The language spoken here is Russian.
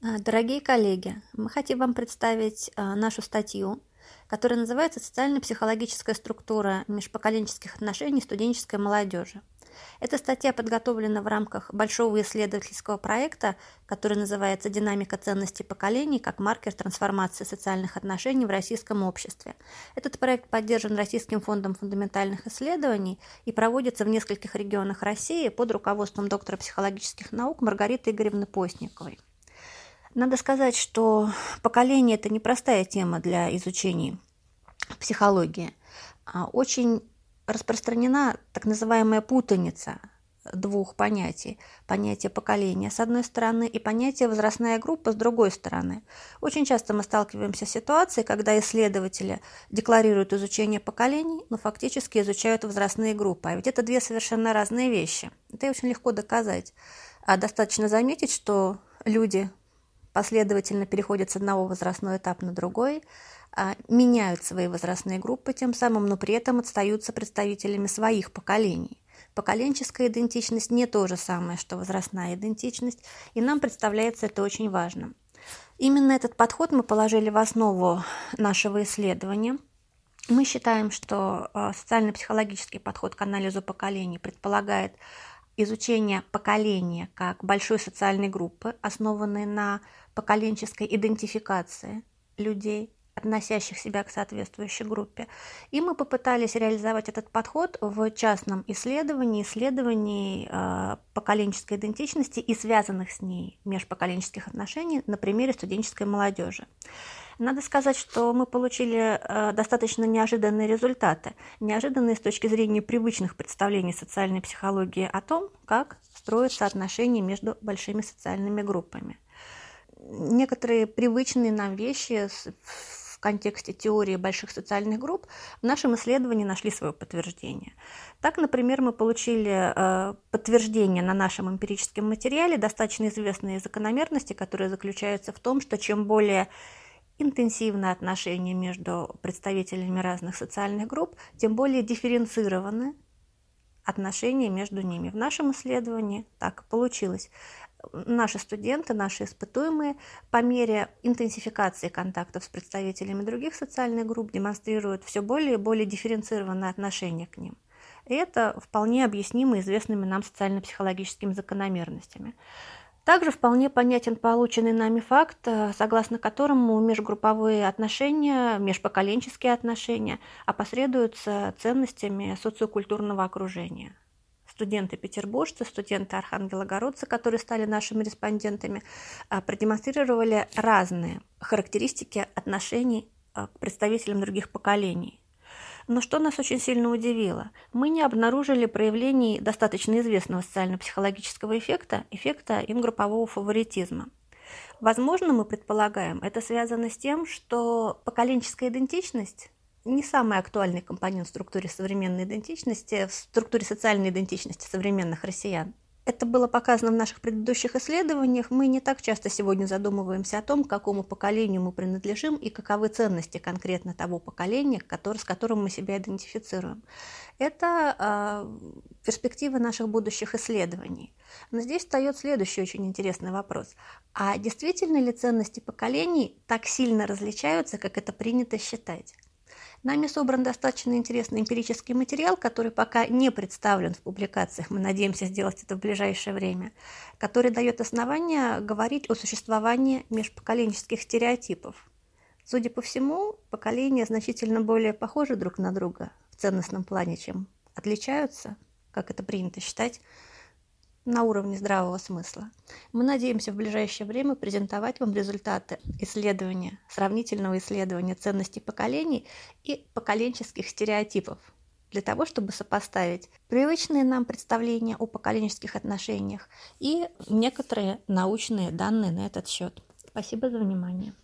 А, дорогие коллеги, мы хотим вам представить а, нашу статью, которая называется «Социально-психологическая структура межпоколенческих отношений студенческой молодежи». Эта статья подготовлена в рамках большого исследовательского проекта, который называется «Динамика ценностей поколений как маркер трансформации социальных отношений в российском обществе». Этот проект поддержан Российским фондом фундаментальных исследований и проводится в нескольких регионах России под руководством доктора психологических наук Маргариты Игоревны Постниковой. Надо сказать, что поколение – это непростая тема для изучения психологии. А очень распространена так называемая путаница двух понятий. Понятие поколения с одной стороны и понятие возрастная группа с другой стороны. Очень часто мы сталкиваемся с ситуацией, когда исследователи декларируют изучение поколений, но фактически изучают возрастные группы. А ведь это две совершенно разные вещи. Это очень легко доказать. А достаточно заметить, что люди последовательно переходят с одного возрастного этапа на другой, а, меняют свои возрастные группы тем самым, но при этом отстаются представителями своих поколений. Поколенческая идентичность не то же самое, что возрастная идентичность, и нам представляется это очень важным. Именно этот подход мы положили в основу нашего исследования. Мы считаем, что а, социально-психологический подход к анализу поколений предполагает изучение поколения как большой социальной группы, основанной на поколенческой идентификации людей, относящих себя к соответствующей группе. И мы попытались реализовать этот подход в частном исследовании, исследовании э, поколенческой идентичности и связанных с ней межпоколенческих отношений на примере студенческой молодежи. Надо сказать, что мы получили э, достаточно неожиданные результаты. Неожиданные с точки зрения привычных представлений социальной психологии о том, как строятся отношения между большими социальными группами. Некоторые привычные нам вещи в контексте теории больших социальных групп в нашем исследовании нашли свое подтверждение. Так, например, мы получили э, подтверждение на нашем эмпирическом материале достаточно известные закономерности, которые заключаются в том, что чем более интенсивное отношение между представителями разных социальных групп, тем более дифференцированы отношения между ними. В нашем исследовании так получилось. Наши студенты, наши испытуемые по мере интенсификации контактов с представителями других социальных групп демонстрируют все более и более дифференцированное отношение к ним. И это вполне объяснимо известными нам социально-психологическими закономерностями. Также вполне понятен полученный нами факт, э, согласно которому межгрупповые отношения, межпоколенческие отношения опосредуются ценностями социокультурного окружения. Студенты-петербуржцы, студенты Архангелогородцы, которые стали нашими респондентами, э, продемонстрировали разные характеристики отношений э, к представителям других поколений. Но что нас очень сильно удивило? Мы не обнаружили проявлений достаточно известного социально-психологического эффекта, эффекта ингруппового фаворитизма. Возможно, мы предполагаем, это связано с тем, что поколенческая идентичность не самый актуальный компонент в структуре современной идентичности, в структуре социальной идентичности современных россиян. Это было показано в наших предыдущих исследованиях. Мы не так часто сегодня задумываемся о том, к какому поколению мы принадлежим и каковы ценности конкретно того поколения, который, с которым мы себя идентифицируем. Это э, перспектива наших будущих исследований. Но здесь встает следующий очень интересный вопрос. А действительно ли ценности поколений так сильно различаются, как это принято считать? Нами собран достаточно интересный эмпирический материал, который пока не представлен в публикациях, мы надеемся сделать это в ближайшее время, который дает основания говорить о существовании межпоколенческих стереотипов. Судя по всему, поколения значительно более похожи друг на друга в ценностном плане, чем отличаются, как это принято считать, на уровне здравого смысла. Мы надеемся в ближайшее время презентовать вам результаты исследования, сравнительного исследования ценностей поколений и поколенческих стереотипов для того, чтобы сопоставить привычные нам представления о поколенческих отношениях и некоторые научные данные на этот счет. Спасибо за внимание.